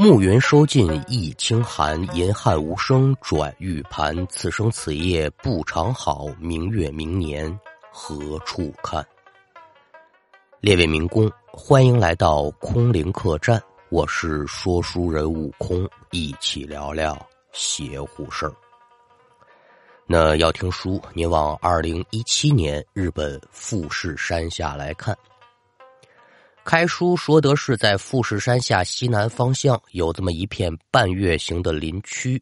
暮云收尽意清寒，银汉无声转玉盘。此生此夜不长好，明月明年何处看？列位民工，欢迎来到空灵客栈，我是说书人悟空，一起聊聊邪乎事儿。那要听书，您往二零一七年日本富士山下来看。开书说的是在富士山下西南方向有这么一片半月形的林区，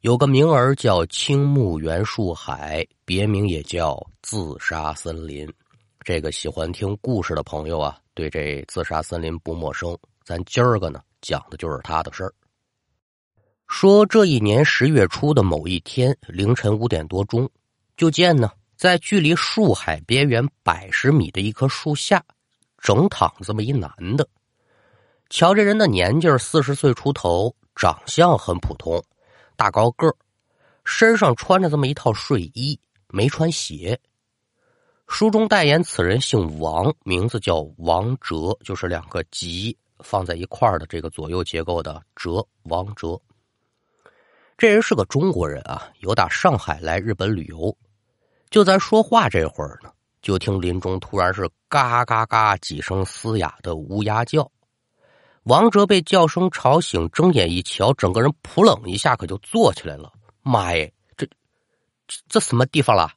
有个名儿叫青木原树海，别名也叫自杀森林。这个喜欢听故事的朋友啊，对这自杀森林不陌生。咱今儿个呢，讲的就是他的事儿。说这一年十月初的某一天凌晨五点多钟，就见呢，在距离树海边缘百十米的一棵树下。整躺这么一男的，瞧这人的年纪四十岁出头，长相很普通，大高个儿，身上穿着这么一套睡衣，没穿鞋。书中代言此人姓王，名字叫王哲，就是两个吉放在一块儿的这个左右结构的哲，王哲。这人是个中国人啊，有打上海来日本旅游，就在说话这会儿呢。就听林中突然是嘎嘎嘎几声嘶哑的乌鸦叫，王哲被叫声吵醒，睁眼一瞧，整个人扑棱一下，可就坐起来了。妈耶，这这什么地方了？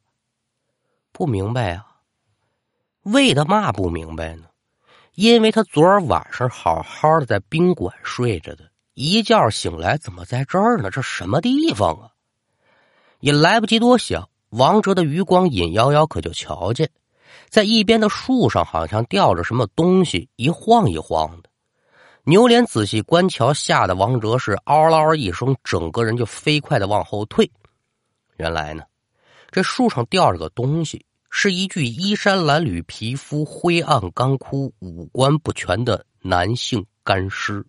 不明白啊？为他嘛不明白呢？因为他昨儿晚上好好的在宾馆睡着的，一觉醒来怎么在这儿呢？这什么地方啊？也来不及多想。王哲的余光隐幺幺，可就瞧见，在一边的树上好像吊着什么东西，一晃一晃的。牛脸仔细观瞧，吓得王哲是嗷嗷一声，整个人就飞快的往后退。原来呢，这树上吊着个东西，是一具衣衫褴褛、皮肤灰暗干枯、五官不全的男性干尸。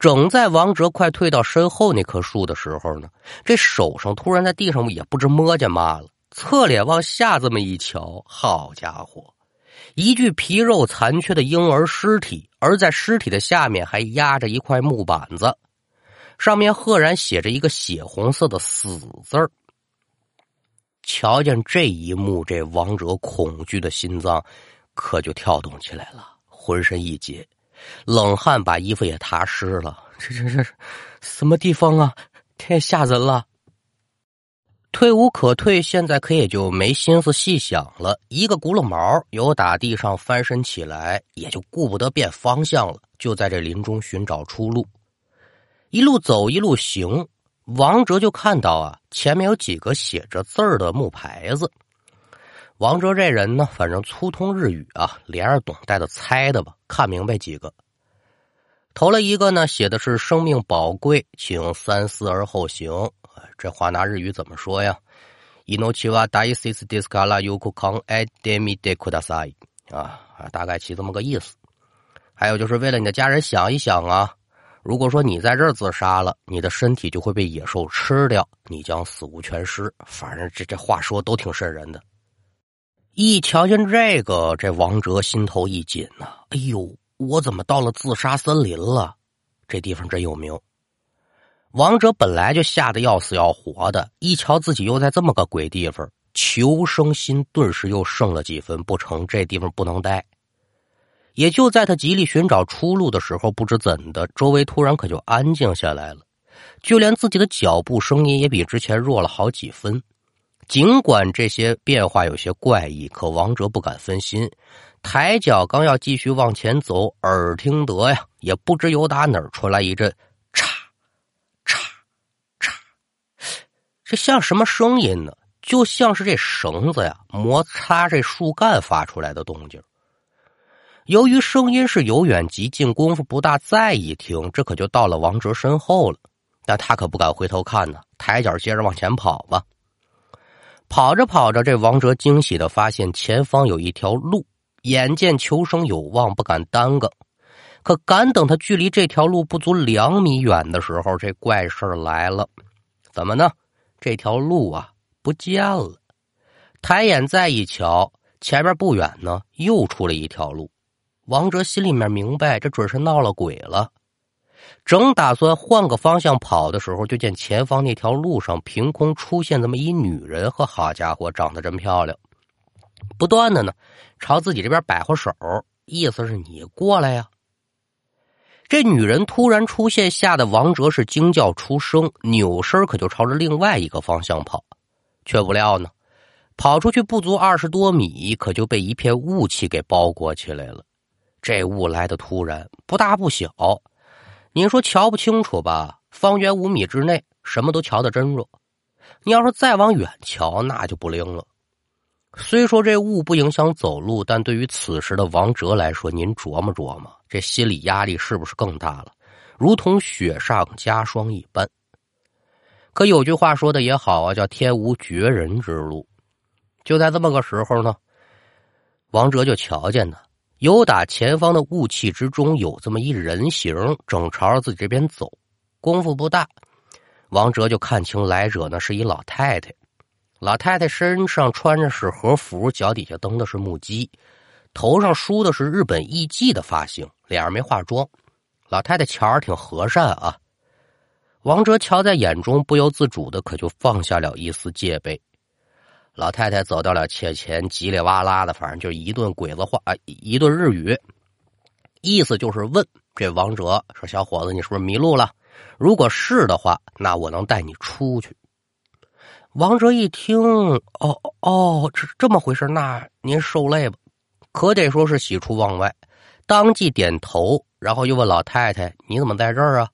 整在王哲快退到身后那棵树的时候呢，这手上突然在地上也不知摸见嘛了，侧脸往下这么一瞧，好家伙，一具皮肉残缺的婴儿尸体，而在尸体的下面还压着一块木板子，上面赫然写着一个血红色的“死”字儿。瞧见这一幕，这王哲恐惧的心脏可就跳动起来了，浑身一紧。冷汗把衣服也踏湿了，这这这什么地方啊？太吓人了！退无可退，现在可也就没心思细想了。一个轱辘毛，由打地上翻身起来，也就顾不得变方向了，就在这林中寻找出路。一路走，一路行，王哲就看到啊，前面有几个写着字儿的木牌子。王哲这人呢，反正粗通日语啊，连着懂带的猜的吧，看明白几个。投了一个呢，写的是“生命宝贵，请三思而后行”。这话拿日语怎么说呀？伊诺奇瓦大伊西斯迪斯卡拉尤库康埃德米德库达萨伊啊啊，大概其这么个意思。还有就是为了你的家人想一想啊，如果说你在这儿自杀了，你的身体就会被野兽吃掉，你将死无全尸。反正这这话说都挺瘆人的。一瞧见这个，这王哲心头一紧呐！哎呦，我怎么到了自杀森林了？这地方真有名。王哲本来就吓得要死要活的，一瞧自己又在这么个鬼地方，求生心顿时又剩了几分。不成，这地方不能待。也就在他极力寻找出路的时候，不知怎的，周围突然可就安静下来了，就连自己的脚步声音也比之前弱了好几分。尽管这些变化有些怪异，可王哲不敢分心，抬脚刚要继续往前走，耳听得呀，也不知由打哪儿传来一阵“嚓嚓嚓”，这像什么声音呢？就像是这绳子呀摩擦这树干发出来的动静。由于声音是由远及近，功夫不大，再一听，这可就到了王哲身后了。但他可不敢回头看呢，抬脚接着往前跑吧。跑着跑着，这王哲惊喜的发现前方有一条路，眼见求生有望，不敢耽搁。可赶等他距离这条路不足两米远的时候，这怪事来了。怎么呢？这条路啊不见了。抬眼再一瞧，前面不远呢，又出了一条路。王哲心里面明白，这准是闹了鬼了。正打算换个方向跑的时候，就见前方那条路上凭空出现这么一女人，和好家伙，长得真漂亮，不断的呢朝自己这边摆活手，意思是你过来呀。这女人突然出现，吓得王哲是惊叫出声，扭身可就朝着另外一个方向跑，却不料呢，跑出去不足二十多米，可就被一片雾气给包裹起来了。这雾来的突然，不大不小。您说瞧不清楚吧？方圆五米之内，什么都瞧得真着。你要是再往远瞧，那就不灵了。虽说这雾不影响走路，但对于此时的王哲来说，您琢磨琢磨，这心理压力是不是更大了？如同雪上加霜一般。可有句话说的也好啊，叫“天无绝人之路”。就在这么个时候呢，王哲就瞧见呢。有打前方的雾气之中，有这么一人形，正朝着自己这边走。功夫不大，王哲就看清来者呢是一老太太。老太太身上穿着是和服，脚底下蹬的是木屐，头上梳的是日本艺妓的发型，脸上没化妆。老太太瞧着挺和善啊。王哲瞧在眼中，不由自主的可就放下了一丝戒备。老太太走到了前前，叽里哇啦的，反正就一顿鬼子话啊，一顿日语，意思就是问这王哲说：“小伙子，你是不是迷路了？如果是的话，那我能带你出去。”王哲一听，哦哦，这这么回事，那您受累吧。可得说是喜出望外，当即点头，然后又问老太太：“你怎么在这儿啊？”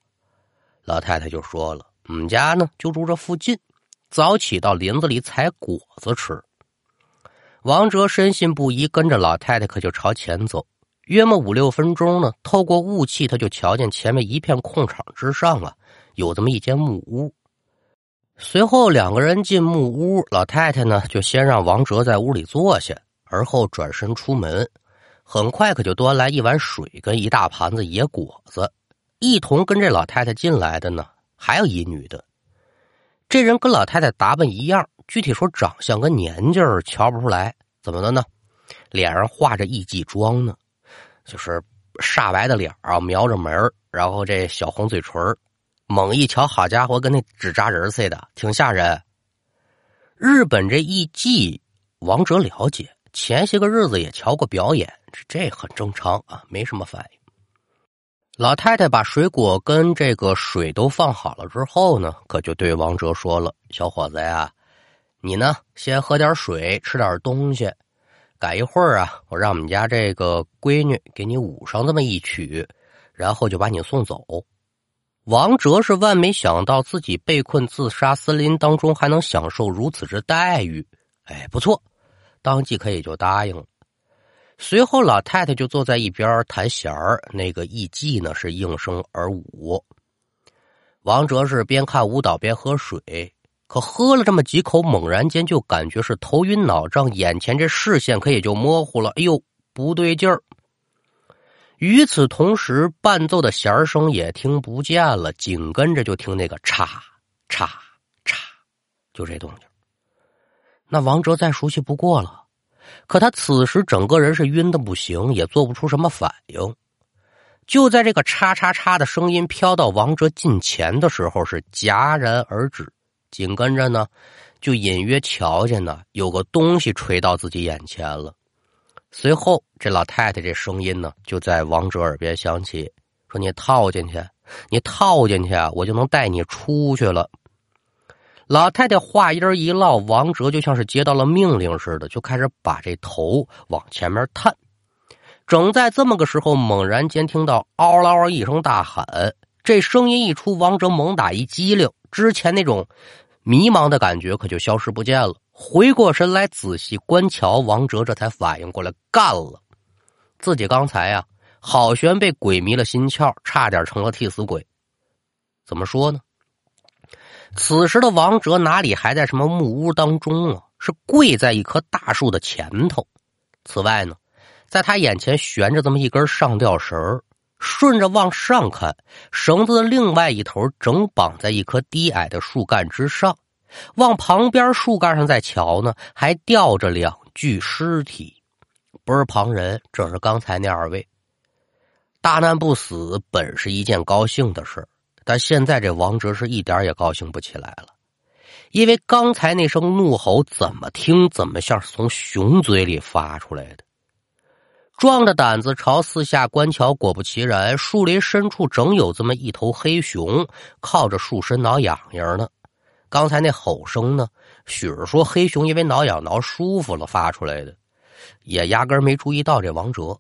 老太太就说了：“我们家呢，就住这附近。”早起到林子里采果子吃，王哲深信不疑，跟着老太太可就朝前走。约莫五六分钟呢，透过雾气，他就瞧见前面一片空场之上啊，有这么一间木屋。随后两个人进木屋，老太太呢就先让王哲在屋里坐下，而后转身出门。很快可就端来一碗水跟一大盘子野果子，一同跟这老太太进来的呢，还有一女的。这人跟老太太打扮一样，具体说长相跟年纪瞧不出来，怎么的呢？脸上画着艺妓妆呢，就是煞白的脸啊，描着眉然后这小红嘴唇猛一瞧，好家伙，跟那纸扎人似的，挺吓人。日本这艺妓，王哲了解，前些个日子也瞧过表演，这这很正常啊，没什么反应。老太太把水果跟这个水都放好了之后呢，可就对王哲说了：“小伙子呀，你呢先喝点水，吃点东西。改一会儿啊，我让我们家这个闺女给你舞上这么一曲，然后就把你送走。”王哲是万没想到自己被困自杀森林当中还能享受如此之待遇，哎，不错，当即可以就答应了。随后，老太太就坐在一边弹弦儿，那个艺妓呢是应声而舞。王哲是边看舞蹈边喝水，可喝了这么几口，猛然间就感觉是头晕脑胀，眼前这视线可也就模糊了。哎呦，不对劲儿！与此同时，伴奏的弦儿声也听不见了，紧跟着就听那个嚓嚓嚓，就这动静。那王哲再熟悉不过了。可他此时整个人是晕的不行，也做不出什么反应。就在这个“叉叉叉”的声音飘到王哲近前的时候，是戛然而止。紧跟着呢，就隐约瞧见呢有个东西垂到自己眼前了。随后，这老太太这声音呢就在王哲耳边响起：“说你套进去，你套进去啊，我就能带你出去了。”老太太话音一落，王哲就像是接到了命令似的，就开始把这头往前面探。正在这么个时候，猛然间听到“嗷嗷”一声大喊，这声音一出，王哲猛打一激灵，之前那种迷茫的感觉可就消失不见了。回过神来，仔细观瞧，王哲这才反应过来，干了！自己刚才呀，好悬被鬼迷了心窍，差点成了替死鬼。怎么说呢？此时的王哲哪里还在什么木屋当中啊？是跪在一棵大树的前头。此外呢，在他眼前悬着这么一根上吊绳顺着往上看，绳子的另外一头整绑在一棵低矮的树干之上。往旁边树干上再瞧呢，还吊着两具尸体，不是旁人，正是刚才那二位。大难不死本是一件高兴的事但现在这王哲是一点也高兴不起来了，因为刚才那声怒吼怎么听怎么像是从熊嘴里发出来的。壮着胆子朝四下观瞧，果不其然，树林深处正有这么一头黑熊靠着树身挠痒痒呢。刚才那吼声呢，许是说黑熊因为挠痒挠舒服了发出来的，也压根没注意到这王哲。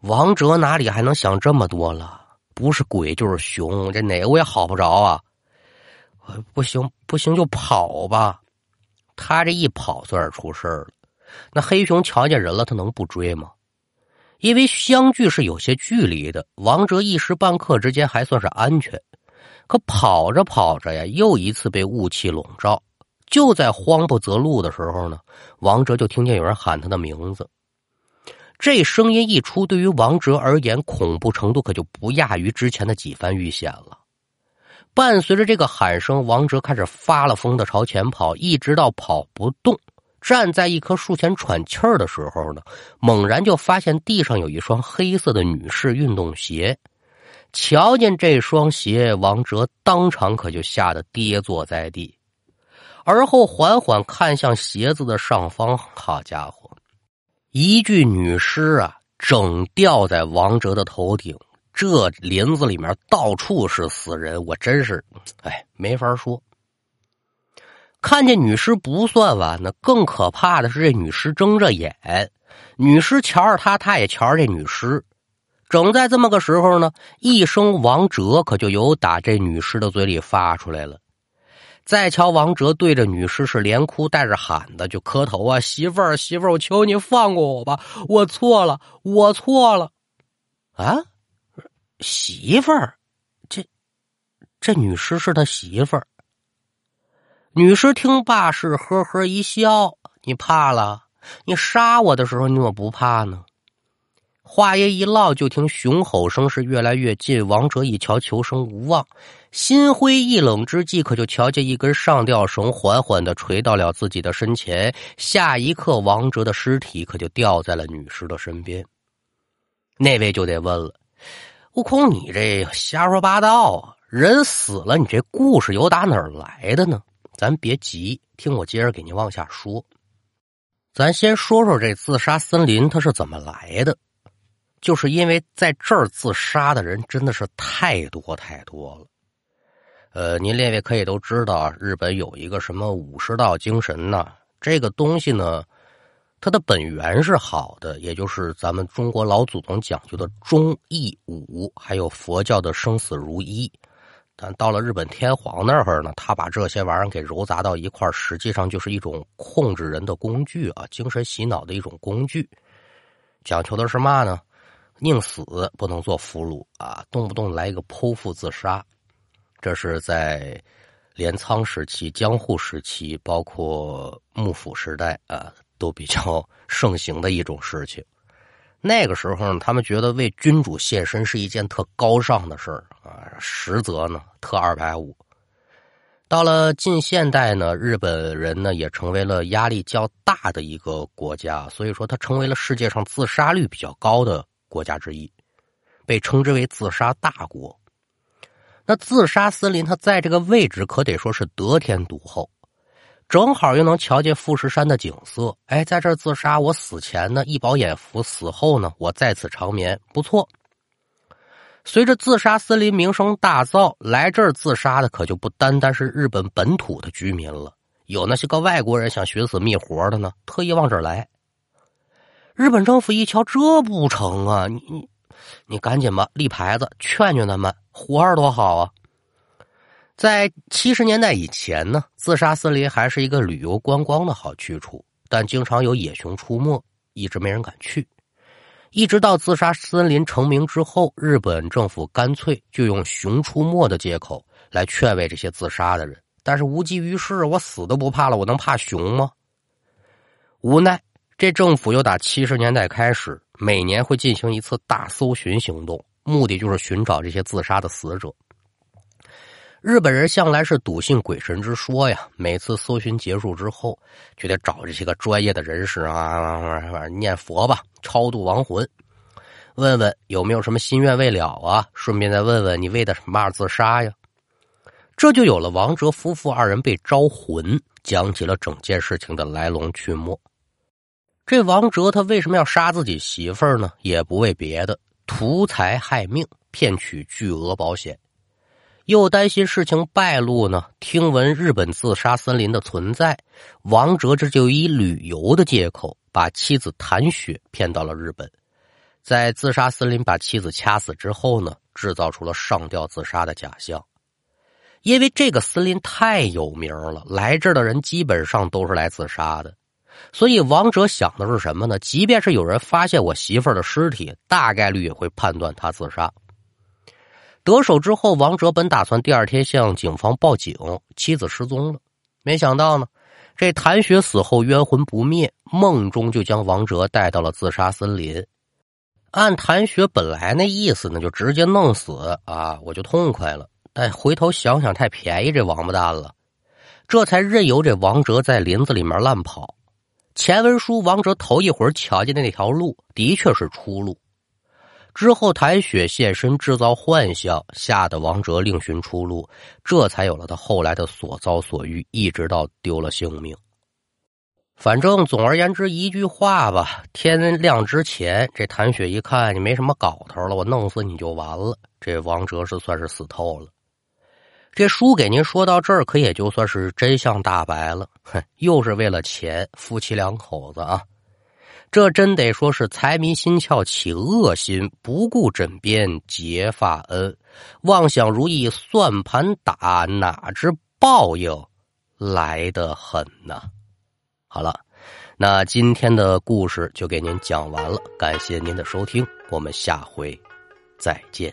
王哲哪里还能想这么多了？不是鬼就是熊，这哪个我也好不着啊！不行不行，就跑吧。他这一跑，算是出事了。那黑熊瞧见人了，他能不追吗？因为相距是有些距离的，王哲一时半刻之间还算是安全。可跑着跑着呀，又一次被雾气笼罩。就在慌不择路的时候呢，王哲就听见有人喊他的名字。这声音一出，对于王哲而言，恐怖程度可就不亚于之前的几番遇险了。伴随着这个喊声，王哲开始发了疯的朝前跑，一直到跑不动。站在一棵树前喘气儿的时候呢，猛然就发现地上有一双黑色的女士运动鞋。瞧见这双鞋，王哲当场可就吓得跌坐在地，而后缓缓看向鞋子的上方。好家伙，一具女尸啊，整吊在王哲的头顶。这林子里面到处是死人，我真是，哎，没法说。看见女尸不算完呢，更可怕的是这女尸睁着眼，女尸瞧着他，他也瞧着这女尸。正在这么个时候呢，一声“王哲”可就由打这女尸的嘴里发出来了。再瞧王哲对着女尸是连哭带着喊的，就磕头啊：“媳妇儿，媳妇儿，我求你放过我吧，我错了，我错了。”啊，媳妇儿，这这女尸是他媳妇儿。女尸听罢是呵呵一笑：“你怕了？你杀我的时候你怎么不怕呢？”话音一落，就听熊吼声是越来越近。王哲一瞧，求生无望，心灰意冷之际，可就瞧见一根上吊绳缓缓的垂到了自己的身前。下一刻，王哲的尸体可就掉在了女尸的身边。那位就得问了：“悟空，你这瞎说八道啊！人死了，你这故事由打哪儿来的呢？”咱别急，听我接着给您往下说。咱先说说这自杀森林它是怎么来的，就是因为在这儿自杀的人真的是太多太多了。呃，您列位可以都知道，日本有一个什么武士道精神呢？这个东西呢，它的本源是好的，也就是咱们中国老祖宗讲究的忠义武，还有佛教的生死如一。但到了日本天皇那儿呢，他把这些玩意儿给糅杂到一块实际上就是一种控制人的工具啊，精神洗脑的一种工具。讲求的是嘛呢？宁死不能做俘虏啊，动不动来一个剖腹自杀。这是在镰仓时期、江户时期，包括幕府时代啊，都比较 盛行的一种事情。那个时候呢，他们觉得为君主献身是一件特高尚的事儿啊，实则呢特二百五。到了近现代呢，日本人呢也成为了压力较大的一个国家，所以说它成为了世界上自杀率比较高的国家之一，被称之为自杀大国。那自杀森林它在这个位置可得说是得天独厚。正好又能瞧见富士山的景色，哎，在这儿自杀，我死前呢一饱眼福，死后呢我在此长眠，不错。随着自杀森林名声大噪，来这儿自杀的可就不单单是日本本土的居民了，有那些个外国人想寻死觅活的呢，特意往这儿来。日本政府一瞧，这不成啊，你你你赶紧吧，立牌子劝劝他们，活着多好啊。在七十年代以前呢，自杀森林还是一个旅游观光的好去处，但经常有野熊出没，一直没人敢去。一直到自杀森林成名之后，日本政府干脆就用“熊出没”的借口来劝慰这些自杀的人，但是无济于事。我死都不怕了，我能怕熊吗？无奈，这政府又打七十年代开始，每年会进行一次大搜寻行动，目的就是寻找这些自杀的死者。日本人向来是笃信鬼神之说呀，每次搜寻结束之后，就得找这些个专业的人士啊，念佛吧，超度亡魂。问问有没有什么心愿未了啊？顺便再问问你为的什么而自杀呀？这就有了王哲夫妇二人被招魂，讲起了整件事情的来龙去脉。这王哲他为什么要杀自己媳妇儿呢？也不为别的，图财害命，骗取巨额保险。又担心事情败露呢。听闻日本自杀森林的存在，王哲这就以旅游的借口，把妻子谭雪骗到了日本。在自杀森林把妻子掐死之后呢，制造出了上吊自杀的假象。因为这个森林太有名了，来这儿的人基本上都是来自杀的，所以王哲想的是什么呢？即便是有人发现我媳妇儿的尸体，大概率也会判断她自杀。得手之后，王哲本打算第二天向警方报警，妻子失踪了。没想到呢，这谭雪死后冤魂不灭，梦中就将王哲带到了自杀森林。按谭雪本来那意思呢，就直接弄死啊，我就痛快了。但回头想想，太便宜这王八蛋了，这才任由这王哲在林子里面乱跑。前文书，王哲头一回瞧见的那条路，的确是出路。之后，谭雪现身制造幻象，吓得王哲另寻出路，这才有了他后来的所遭所遇，一直到丢了性命。反正总而言之一句话吧，天亮之前，这谭雪一看你没什么搞头了，我弄死你就完了。这王哲是算是死透了。这书给您说到这儿，可也就算是真相大白了。哼，又是为了钱，夫妻两口子啊。这真得说是财迷心窍起恶心，不顾枕边结发恩，妄想如意算盘打，哪知报应来得狠呐！好了，那今天的故事就给您讲完了，感谢您的收听，我们下回再见。